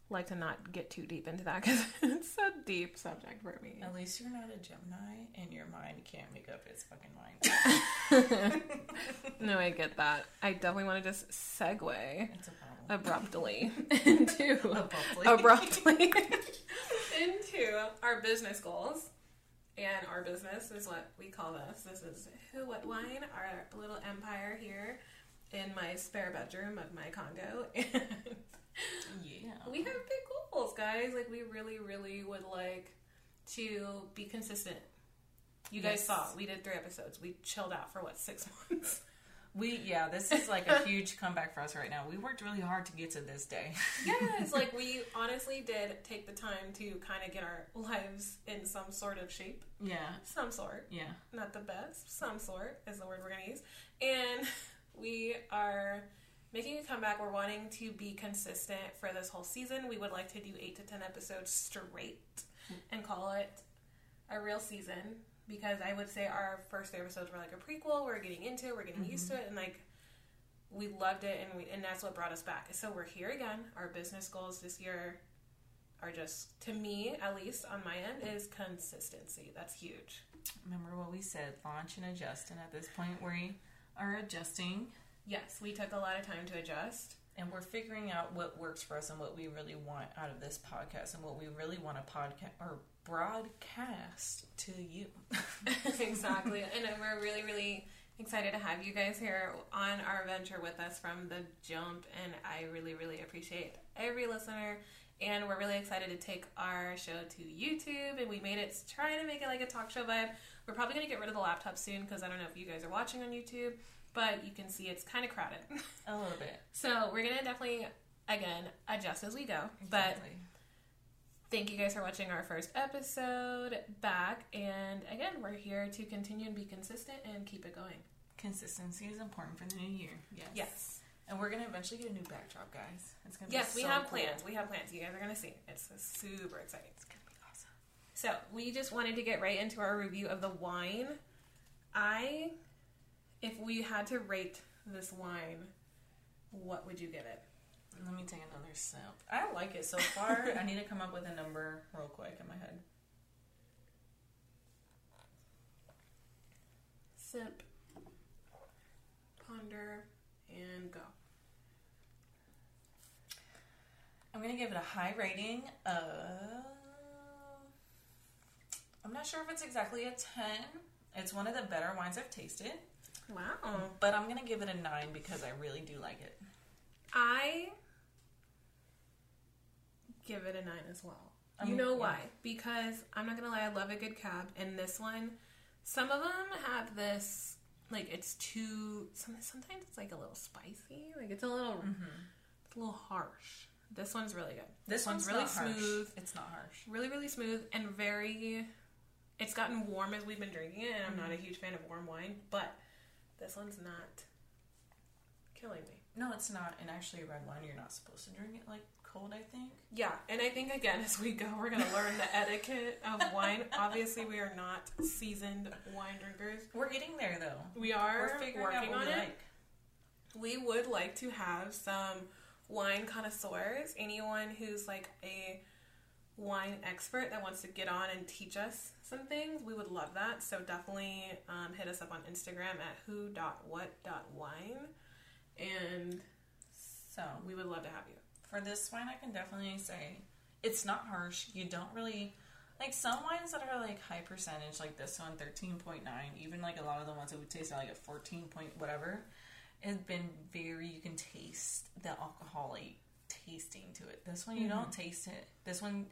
like to not get too deep into that because <laughs> it's a deep subject for me. at least you're not a Gemini, and your mind can't make up its fucking mind. <laughs> <laughs> No, I get that. I definitely want to just segue It's a problem. abruptly into Abruptly. abruptly into our business goals. And our business is what we call this. This is Who What Wine, our little empire here in my spare bedroom of my condo. And Yeah. <laughs> we have big goals, guys. Like, we really, really would like to be consistent. You guys Yes. saw, we did three episodes. We chilled out for what, six <laughs> months? We yeah, this is like a <laughs> huge comeback for us right now. We worked really hard to get to this day. yes, like we honestly did take the time to kind of get our lives in some sort of shape. Yeah. Some sort. Yeah. Not the best. Some sort is the word we're going to use. And we are making a comeback. We're wanting to be consistent for this whole season. We would like to do 8 to 10 episodes straight and call it a real season because I would say our first three episodes were like a prequel. We're getting into it, we're getting used to it, and like we loved it, and we and that's what brought us back. So we're here again. Our business goals this year are just, to me at least on my end, is consistency. That's huge. Remember what we said, launch and adjust. And at this point we are adjusting Yes, we took a lot of time to adjust. and we're figuring out what works for us and what we really want out of this podcast and what we really want to podcast or broadcast to you. <laughs> exactly. <laughs> And we're really, really excited to have you guys here on our venture with us from the jump. And I really, really appreciate every listener. And we're really excited to take our show to YouTube. And we made it, trying to make it like a talk show vibe. We're probably going to get rid of the laptop soon because I don't know if you guys are watching on YouTube, but you can see it's kind of crowded. <laughs> A little bit. so we're going to definitely, again, adjust as we go. But Thank you guys for watching our first episode back. And again, we're here to continue and be consistent and keep it going. consistency is important for the new year. Yes. Yes. And we're gonna eventually get a new backdrop, guys. It's gonna be Yes, we so have cool. plans. We have plans. You guys are going to see. It's super exciting. It's gonna be awesome. So, we just wanted to get right into our review of the wine. I, if we had to rate this wine, what would you give it? Let me take another sip. I like it so far. I need to come up with a number real quick in my head. Sip, ponder, and go. I'm gonna give it a high rating of. I'm not sure if it's exactly a 10. It's one of the better wines I've tasted, Wow. but I'm gonna give it a 9 because I really do like it. I give it a nine as well. You know yeah. why? Because I'm not gonna lie, I love a good cab, and this one, some of them have this like it's too. Sometimes it's like a little spicy, like it's a little, it's a little harsh. This one's really good. This, one's, one's, really not harsh. smooth, It's not harsh. really really smooth, and very. It's gotten warm as we've been drinking it, and I'm Mm-hmm. not a huge fan of warm wine, but this one's not killing me. No, it's not. And actually, red wine, you're not supposed to drink it like cold, I think. Yeah, and I think again <laughs> as we go, we're gonna learn the etiquette of wine. Obviously, we are not seasoned wine drinkers. We're getting there though. We are We're figuring working on we it. like. We would like to have some wine connoisseurs. Anyone who's like a wine expert that wants to get on and teach us some things, we would love that. So definitely um, hit us up on Instagram at who.what.wine, and So, we would love to have you. for this wine, I can definitely say it's not harsh. You don't really like some wines that are like high percentage, like this one, thirteen point nine. Even like a lot of the ones that we taste are like a fourteen point whatever. It's been very. You can taste the alcoholic tasting to it. This one you don't taste it. This one,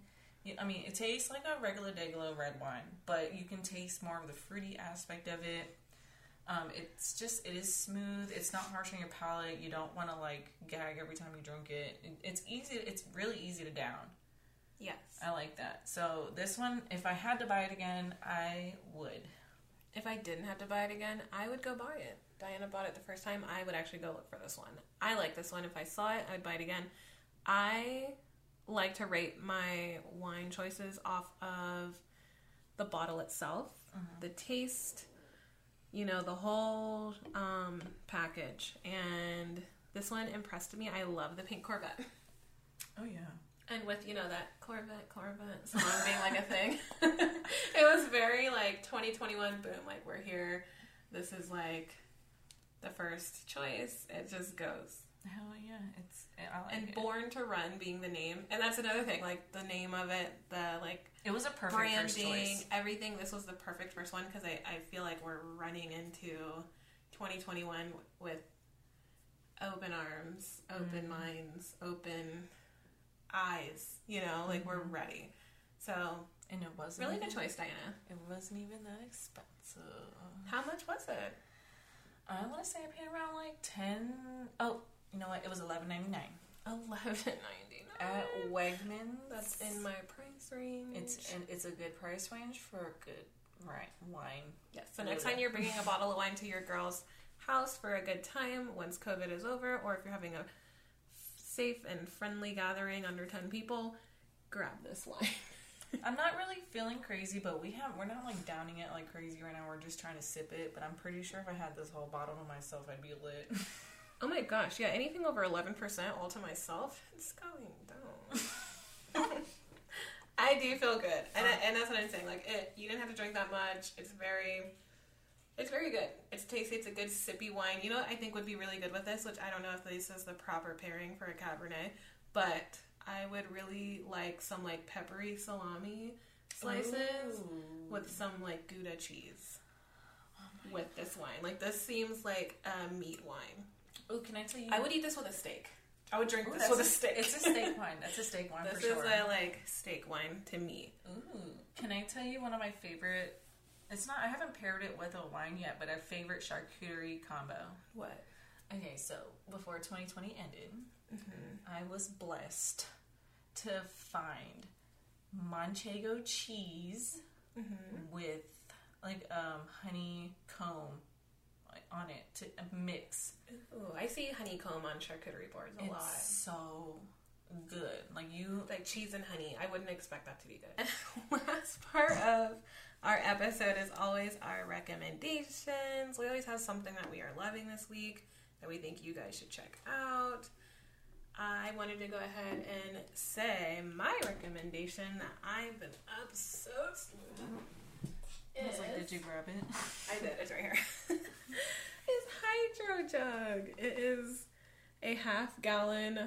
I mean, it tastes like a regular Dayglow red wine, but you can taste more of the fruity aspect of it. Um, it's just it is smooth. It's not harsh on your palate. You don't want to like gag every time you drink. It- It's easy. It's really easy to down. Yes. I like that. So this one, if I had to buy it again, I would. If I didn't have to buy it again, I would go buy it. Diana bought it the first time. I would actually go look for this one. I like this one. If I saw it, I'd buy it again. I like to rate my wine choices off of the bottle itself, the taste, you know, the whole um, package. And this one impressed me. I love the pink Corvette. Oh yeah. And with, you know, that Corvette, Corvette song being like a thing. <laughs> it was very like 2021 boom, like we're here. This is like the first choice. It just goes. Hell yeah. It's like And it. Born to Run being the name. And that's another thing, like the name of it, the like It was a perfect first branding, choice. everything. This was the perfect first one because I, I feel like we're running into 2021 with open arms, open mm. minds, open eyes. You know, like we're mm-hmm. ready. So And it wasn't really even, good choice, Diana. It wasn't even that expensive. How much was it? I want to say I paid around like ten. Know what? It was eleven ninety nine Eleven ninety at nine. Wegmans. That's in my price range. It's and it's a good price range for a good right wine. yes. So next time you're bringing a <laughs> bottle of wine to your girl's house for a good time, once COVID is over, or if you're having a safe and friendly gathering under ten people, grab this wine. <laughs> I'm not really feeling crazy, but we have we're not like downing it like crazy right now. We're just trying to sip it. But I'm pretty sure if I had this whole bottle to myself, I'd be lit. <laughs> Oh my gosh, yeah, anything over 11% all to myself, it's going down. <laughs> I do feel good. And, I, and that's what I'm saying. Like, it, you didn't have to drink that much. It's very, it's very good. It's tasty. It's a good sippy wine. You know what I think would be really good with this, which I don't know if this is the proper pairing for a Cabernet, but I would really like some, like, peppery salami slices Ooh. with some, like, Gouda cheese oh with this wine. Like, this seems like a meat wine. Oh, can I tell you? I would eat this with a steak. I would drink Ooh, this with a a- steak. It's a steak <laughs> wine. That's a steak wine this for is sure. a like steak wine to me. Ooh, can I tell you one of my favorite? It's not. I haven't paired it with a wine yet, but a favorite charcuterie combo. What? Okay, so before 2020 ended, Mm-hmm. I was blessed to find manchego cheese Mm-hmm. with like um honeycomb like, on it to mix. Ooh, I see honeycomb on charcuterie boards a lot. It's lot. so good. Like you, Like cheese and honey. I wouldn't expect that to be good. <laughs> Last part of our episode is always our recommendations. We always have something that we are loving this week that we think you guys should check out. I wanted to go ahead and say my recommendation that I've been up so I was like, did you grab it? I did. It's right here. <laughs> it's Hydro Jug. It is a half gallon.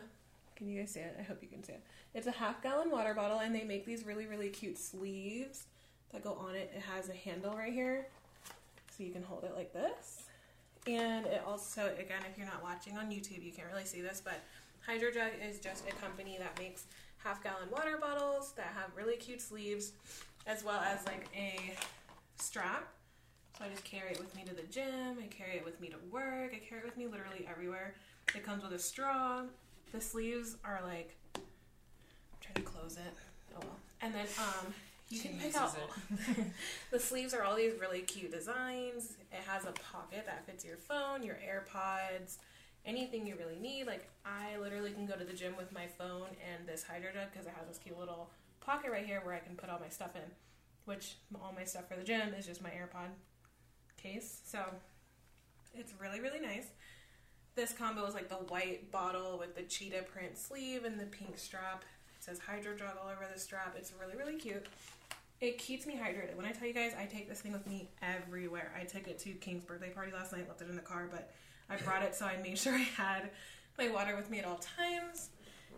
Can you guys see it? I hope you can see it. It's a half gallon water bottle, and they make these really, really cute sleeves that go on it. It has a handle right here, so you can hold it like this. And it also, again, if you're not watching on YouTube, you can't really see this, but Hydro Jug is just a company that makes half gallon water bottles that have really cute sleeves, as well as like a strap so I just carry it with me to the gym. I carry it with me to work. I carry it with me literally everywhere. It comes with a straw. The sleeves are like I'm trying to close it. Oh well. And then um you She can pick out <laughs> the sleeves are all these really cute designs. It has a pocket that fits your phone, your AirPods, anything you really need. Like I literally can go to the gym with my phone and this hydro jug because it has this cute little pocket right here where I can put all my stuff in. Which all my stuff for the gym is just my AirPod case. So it's really really nice. This combo is like the white bottle with the cheetah print sleeve and the pink strap. It says Hydro Jug all over the strap. It's really really cute. It keeps me hydrated. When I tell you guys, I take this thing with me everywhere. I took it to King's birthday party last night, left it in the car, but I brought it so I made <laughs> sure I had my water with me at all times.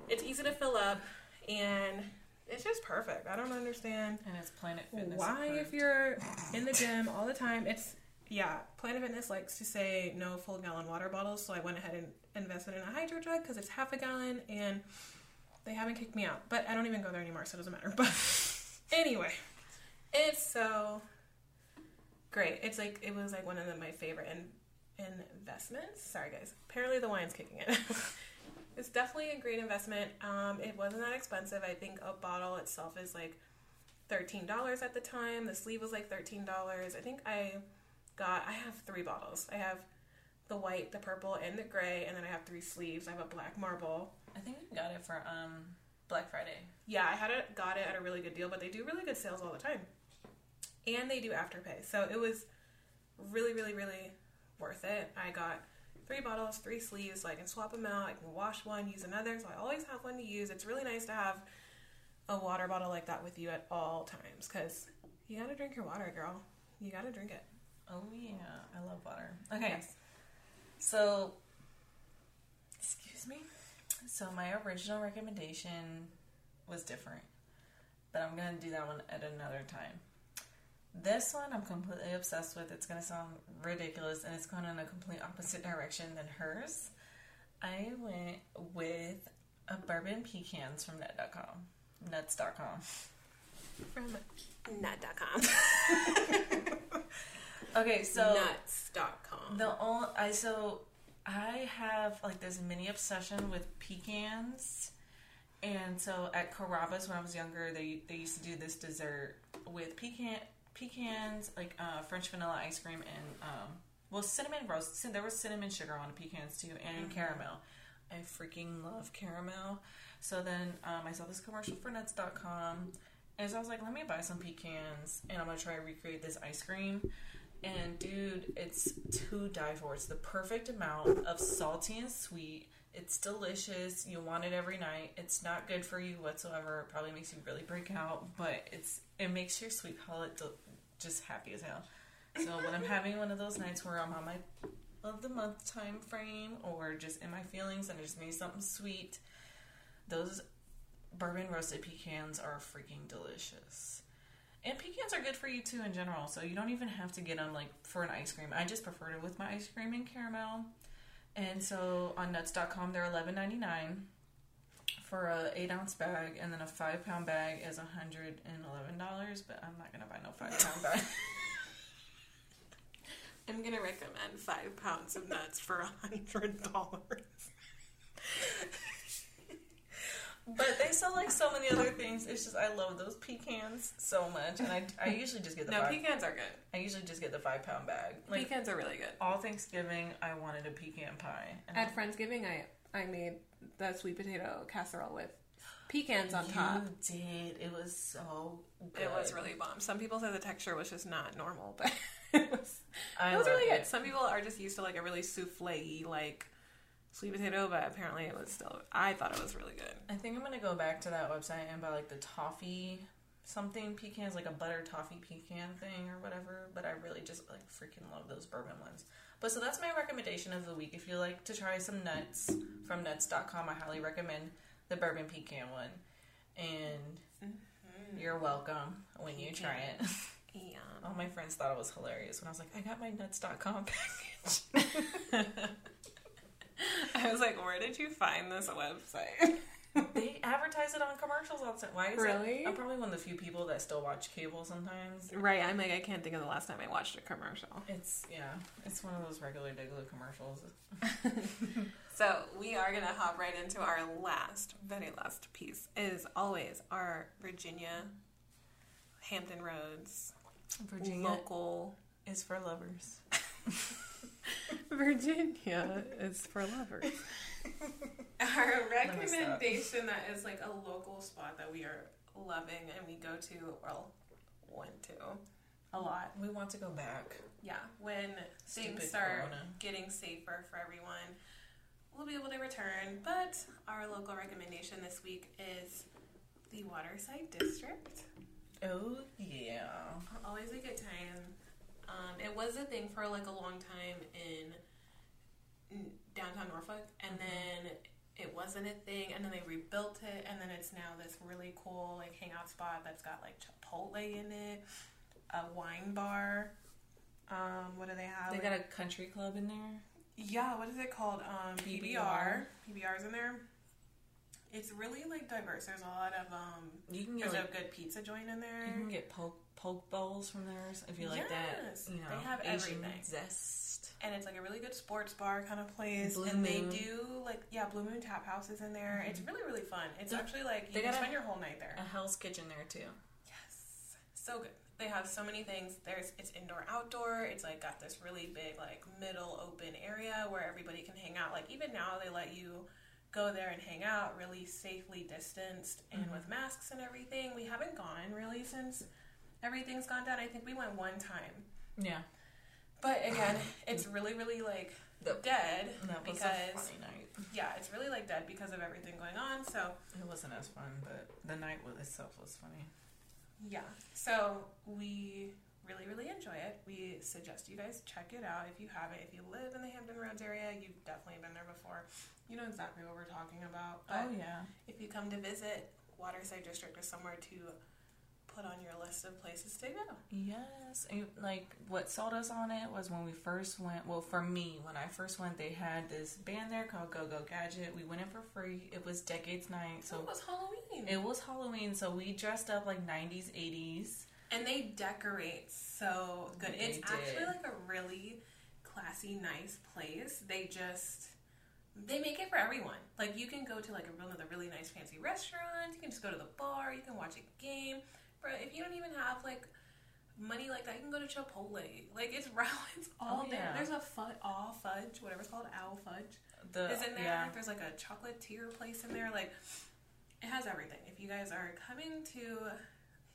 It's easy to fill up and it's just perfect. I don't understand And it's Planet Fitness. why if you're in the gym all the time it's yeah planet fitness likes to say no full gallon water bottles so i went ahead and invested in a hydro jug because it's half a gallon and They haven't kicked me out, but I don't even go there anymore, so it doesn't matter. <laughs> But anyway, it's so great. It's like it was like one of the, my favorite in, investments. Sorry, guys. Apparently, the wine's kicking in. <laughs> it's definitely a great investment. Um, it wasn't that expensive. I think a bottle itself is like thirteen dollars at the time. The sleeve was like thirteen dollars. I think I got. I have three bottles. I have the white, the purple, and the gray, and then I have three sleeves. I have a black marble. I think I got it for um Black Friday. Yeah, I had it, got it at a really good deal, but they do really good sales all the time, and they do afterpay. So it was really, really, really worth it. I got three bottles, three sleeves, so I can swap them out. I can wash one, use another, so I always have one to use. It's really nice to have a water bottle like that with you at all times because you gotta drink your water, girl. You gotta drink it. Oh yeah, I love water. Okay, Yes. so excuse me. So my original recommendation was different, but I'm gonna do that one at another time. This one I'm completely obsessed with. It's gonna sound ridiculous, and it's going in a complete opposite direction than hers. I went with a bourbon pecans from net.com, nuts.com. From nut.com. <laughs> <laughs> Okay, so Nuts.com. The only I so I have like this mini obsession with pecans, and so at Carrabba's when I was younger, they they used to do this dessert with pecan pecans, like uh, French vanilla ice cream, and um, well cinnamon roast. There was cinnamon sugar on the pecans too, and caramel. I freaking love caramel. So then um, I saw this commercial for Nuts.com, and so I was like, let me buy some pecans, and I'm gonna try to recreate this ice cream. And dude, it's to die for. It's the perfect amount of salty and sweet. It's delicious. You want it every night. It's not good for you whatsoever. It probably makes you really break out, but it's it makes your sweet palate del- just happy as hell. So when I'm having one of those nights where I'm on my of the month time frame or just in my feelings and I just need something sweet, those bourbon roasted pecans are freaking delicious. And pecans are good for you too in general, so you don't even have to get them like for an ice cream. I just prefer it with my ice cream and caramel. And so on nuts.com they're eleven ninety nine for a eight ounce bag, and then a five pound bag is hundred and eleven dollars. But I'm not gonna buy no five pound bag. <laughs> I'm gonna recommend five pounds of nuts for a hundred dollars. <laughs> But they sell like so many other things. It's just I love those pecans so much, and I, I usually just get the No, five, pecans are good. I usually just get the five pound bag. Like pecans are really good. all Thanksgiving, I wanted a pecan pie. And At Friendsgiving, I I made the sweet potato casserole with pecans on you top. did. It was so. Good. It was really bomb. Some people said the texture was just not normal, but <laughs> it was I it was really loved good. Some people are just used to like a really souffle y like sweet potato, but apparently it was still. I thought it was really good. I think I'm gonna go back to that website and buy like the toffee something pecans, like a butter toffee pecan thing or whatever. But I really just like freaking love those bourbon ones. But so that's my recommendation of the week. If you like to try some nuts from nuts.com, I highly recommend the bourbon pecan one. And mm-hmm. you're welcome when you try it. Yeah. All my friends thought it was hilarious when I was like, I got my nuts.com package. <laughs> <laughs> I was like, where did you find this website? <laughs> they advertise it on commercials all the time. Why is Really? It? I'm probably one of the few people that still watch cable sometimes. right. I'm like, I can't think of the last time I watched a commercial. It's yeah, it's one of those regular regular commercials. <laughs> So we are gonna hop right into our last, very last piece. Is always our Virginia, Hampton Roads, Virginia local. is for lovers. <laughs> Virginia is for lovers. <laughs> Our recommendation that is like a local spot that we are loving and we go to, well, went to a lot. We want to go back. Yeah, when Stupid things start Corona. getting safer for everyone, we'll be able to return. But our local recommendation this week is the Waterside District. Oh yeah. Always a good time. Um, it was a thing for like a long time in downtown Norfolk, and then it wasn't a thing, and then they rebuilt it, and then it's now this really cool like hangout spot that's got like Chipotle in it, a wine bar. Um, what do they have? They got a country club in there. yeah, what is it called? Um, PBR. PBR. PBR's in there. It's really like diverse. There's a lot of um. You can get There's like, a good pizza joint in there. you can get poke poke bowls from there if you like that. Yes, You know, they have Asian everything. zest. and it's like a really good sports bar kind of place. Blue and they do like yeah, Blue Moon Tap House is in there. It's really really fun. It's They- actually like you they can got a- spend your whole night there. A Hell's Kitchen there too. Yes, so good. They have so many things. There's it's indoor outdoor. It's like got this really big like middle open area where everybody can hang out. Like even now they let you go there and hang out really safely distanced and Mm-hmm. with masks and everything. We haven't gone really since everything's gone down. I think we went one time. Yeah, But again, <laughs> it's really really like That- dead that because a funny night. yeah, it's really like dead because of everything going on. So It wasn't as fun, but the night itself was funny. Yeah. So we really, really enjoy it. We suggest you guys check it out if you haven't. If you live in the Hampton Roads area, you've definitely been there before. You know exactly what we're talking about. But oh yeah. if you come to visit, Waterside District is somewhere to put on your list of places to go. Yes, and like what sold us on it was when we first went. Well, for me, when I first went, they had this band there called Go Go Gadget. We went in for free. It was Decades Night, So so it was Halloween. it was Halloween. So we dressed up like '90s, '80s. And they decorate so good. They it's actually like a really classy, nice place. They just they make it for everyone. Like you can go to like a one really nice fancy restaurant. You can just go to the bar. You can watch a game. But if you don't even have like money like that, you can go to Chipotle. Like it's <laughs> it's oh, all Oh, there. yeah. There's a fudge, all fudge, whatever it's called, owl fudge The is in there. yeah, There's like a chocolatier place in there. Like it has everything. If you guys are coming to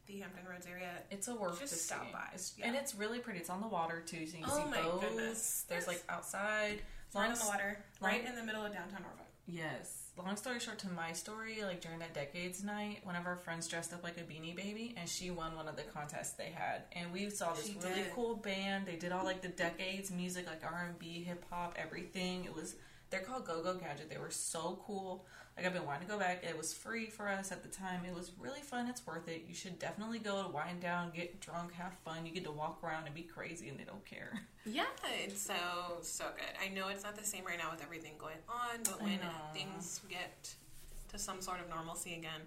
the Hampton Roads area, it's a worth Just to stop see. by. It's- Yeah. And it's really pretty. It's on the water too, so you can Oh see my boats. goodness. There's Yes. like outside. Right on the water, long- right in the middle of downtown Norfolk. Yes. Long story short, to my story, like during that decades night, one of our friends dressed up like a beanie baby, and she won one of the contests they had. And we saw this She really did. cool band. They did all like the decades music, like R and B, hip hop, everything. It was they're called Go Go Gadget. They were so cool. Like I've been wanting to go back. It was free for us at the time. It was really fun. It's worth it. You should definitely go to wind down, get drunk, have fun. You get to walk around and be crazy, and they don't care. <laughs> Yeah, it's so so good. I know it's not the same right now with everything going on, but when things get to some sort of normalcy again,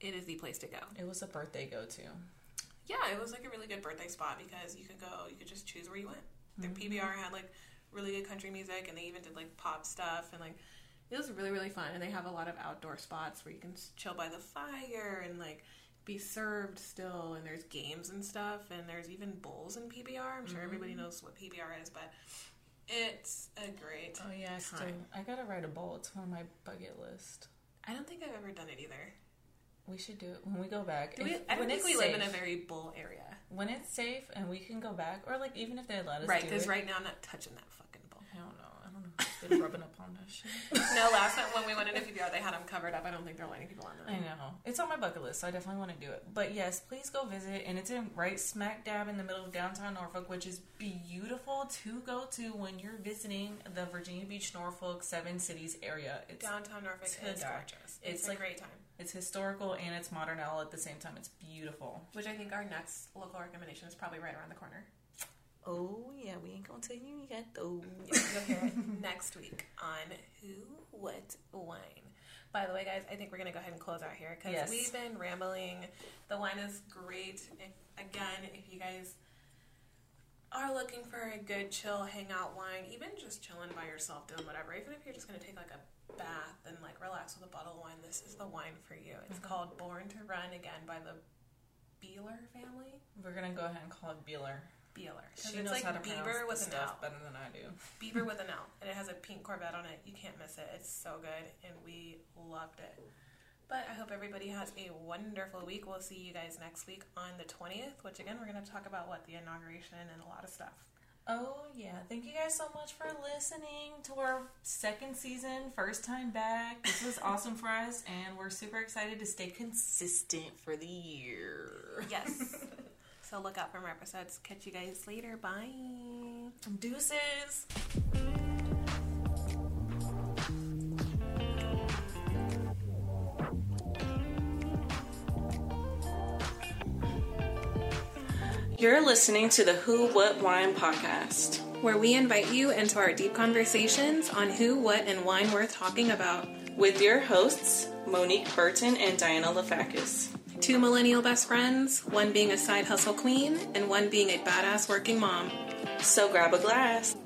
it is the place to go. It was a birthday go to. Yeah, it was like a really good birthday spot because you could go, you could just choose where you went. Their Mm-hmm. PBR had like really good country music, and they even did like pop stuff, and like it was really really fun. And they have a lot of outdoor spots where you can chill by the fire and like be served still, and there's games and stuff, and there's even bowls in PBR. I'm sure Mm-hmm. everybody knows what PBR is, but it's a great. Oh yeah, I still time. I gotta write a bowl. It's on my bucket list. I don't think I've ever done it either. We should do it when we go back. Do we, If- I don't think we live in a very bull area, when it's safe and we can go back, or like even if they let us right? Because right now I'm not touching that fucking bull. I don't know. I don't know. It's been rubbing up on that shit. <laughs> no, last time when we went into PBR, they had them covered up. I don't think they're letting people on them. I know. It's on my bucket list, so I definitely want to do it. But yes, please go visit. And it's in right smack dab in the middle of downtown Norfolk, which is beautiful to go to when you're visiting the Virginia Beach, Norfolk, Seven Cities area. It's Downtown Norfolk to is die. gorgeous. It's, It's a like- great time. it's historical and it's modern all at the same time. It's beautiful. Which I think our next local recommendation is probably right around the corner. Oh yeah, we ain't gonna tell you yet though. You'll hear it next week on Who, What, Wine. By the way, guys, I think we're gonna go ahead and close out here because Yes. we've been rambling. The wine is great. If, again, if you guys are looking for a good chill hangout wine, even just chilling by yourself doing whatever, even if you're just gonna take like a bath and like relax with a bottle of wine, this is the wine for you. It's mm-hmm. called Born to Run again by the Beeler family. We're gonna go ahead and call it Beeler. Beeler. She it's knows like how to pronounce beaver with an stuff L. better than I do. <laughs> Beaver with an L, and it has a pink Corvette on it. You can't miss it. It's so good, and we loved it. But I hope everybody has a wonderful week. We'll see you guys next week on the 20th, which again, we're going to talk about what the inauguration and a lot of stuff. Oh yeah, thank you guys so much for listening to our second season, first time back. This was <laughs> awesome for us, and we're super excited to stay consistent for the year. Yes. <laughs> so look out for more episodes. Catch you guys later. Bye. Deuces. You're listening to the Who What Wine podcast. where we invite you into our deep conversations on who, what, and wine worth talking about. With your hosts, Monique Burton and Diana Lafakis. Two millennial best friends, one being a side hustle queen and one being a badass working mom. So grab a glass.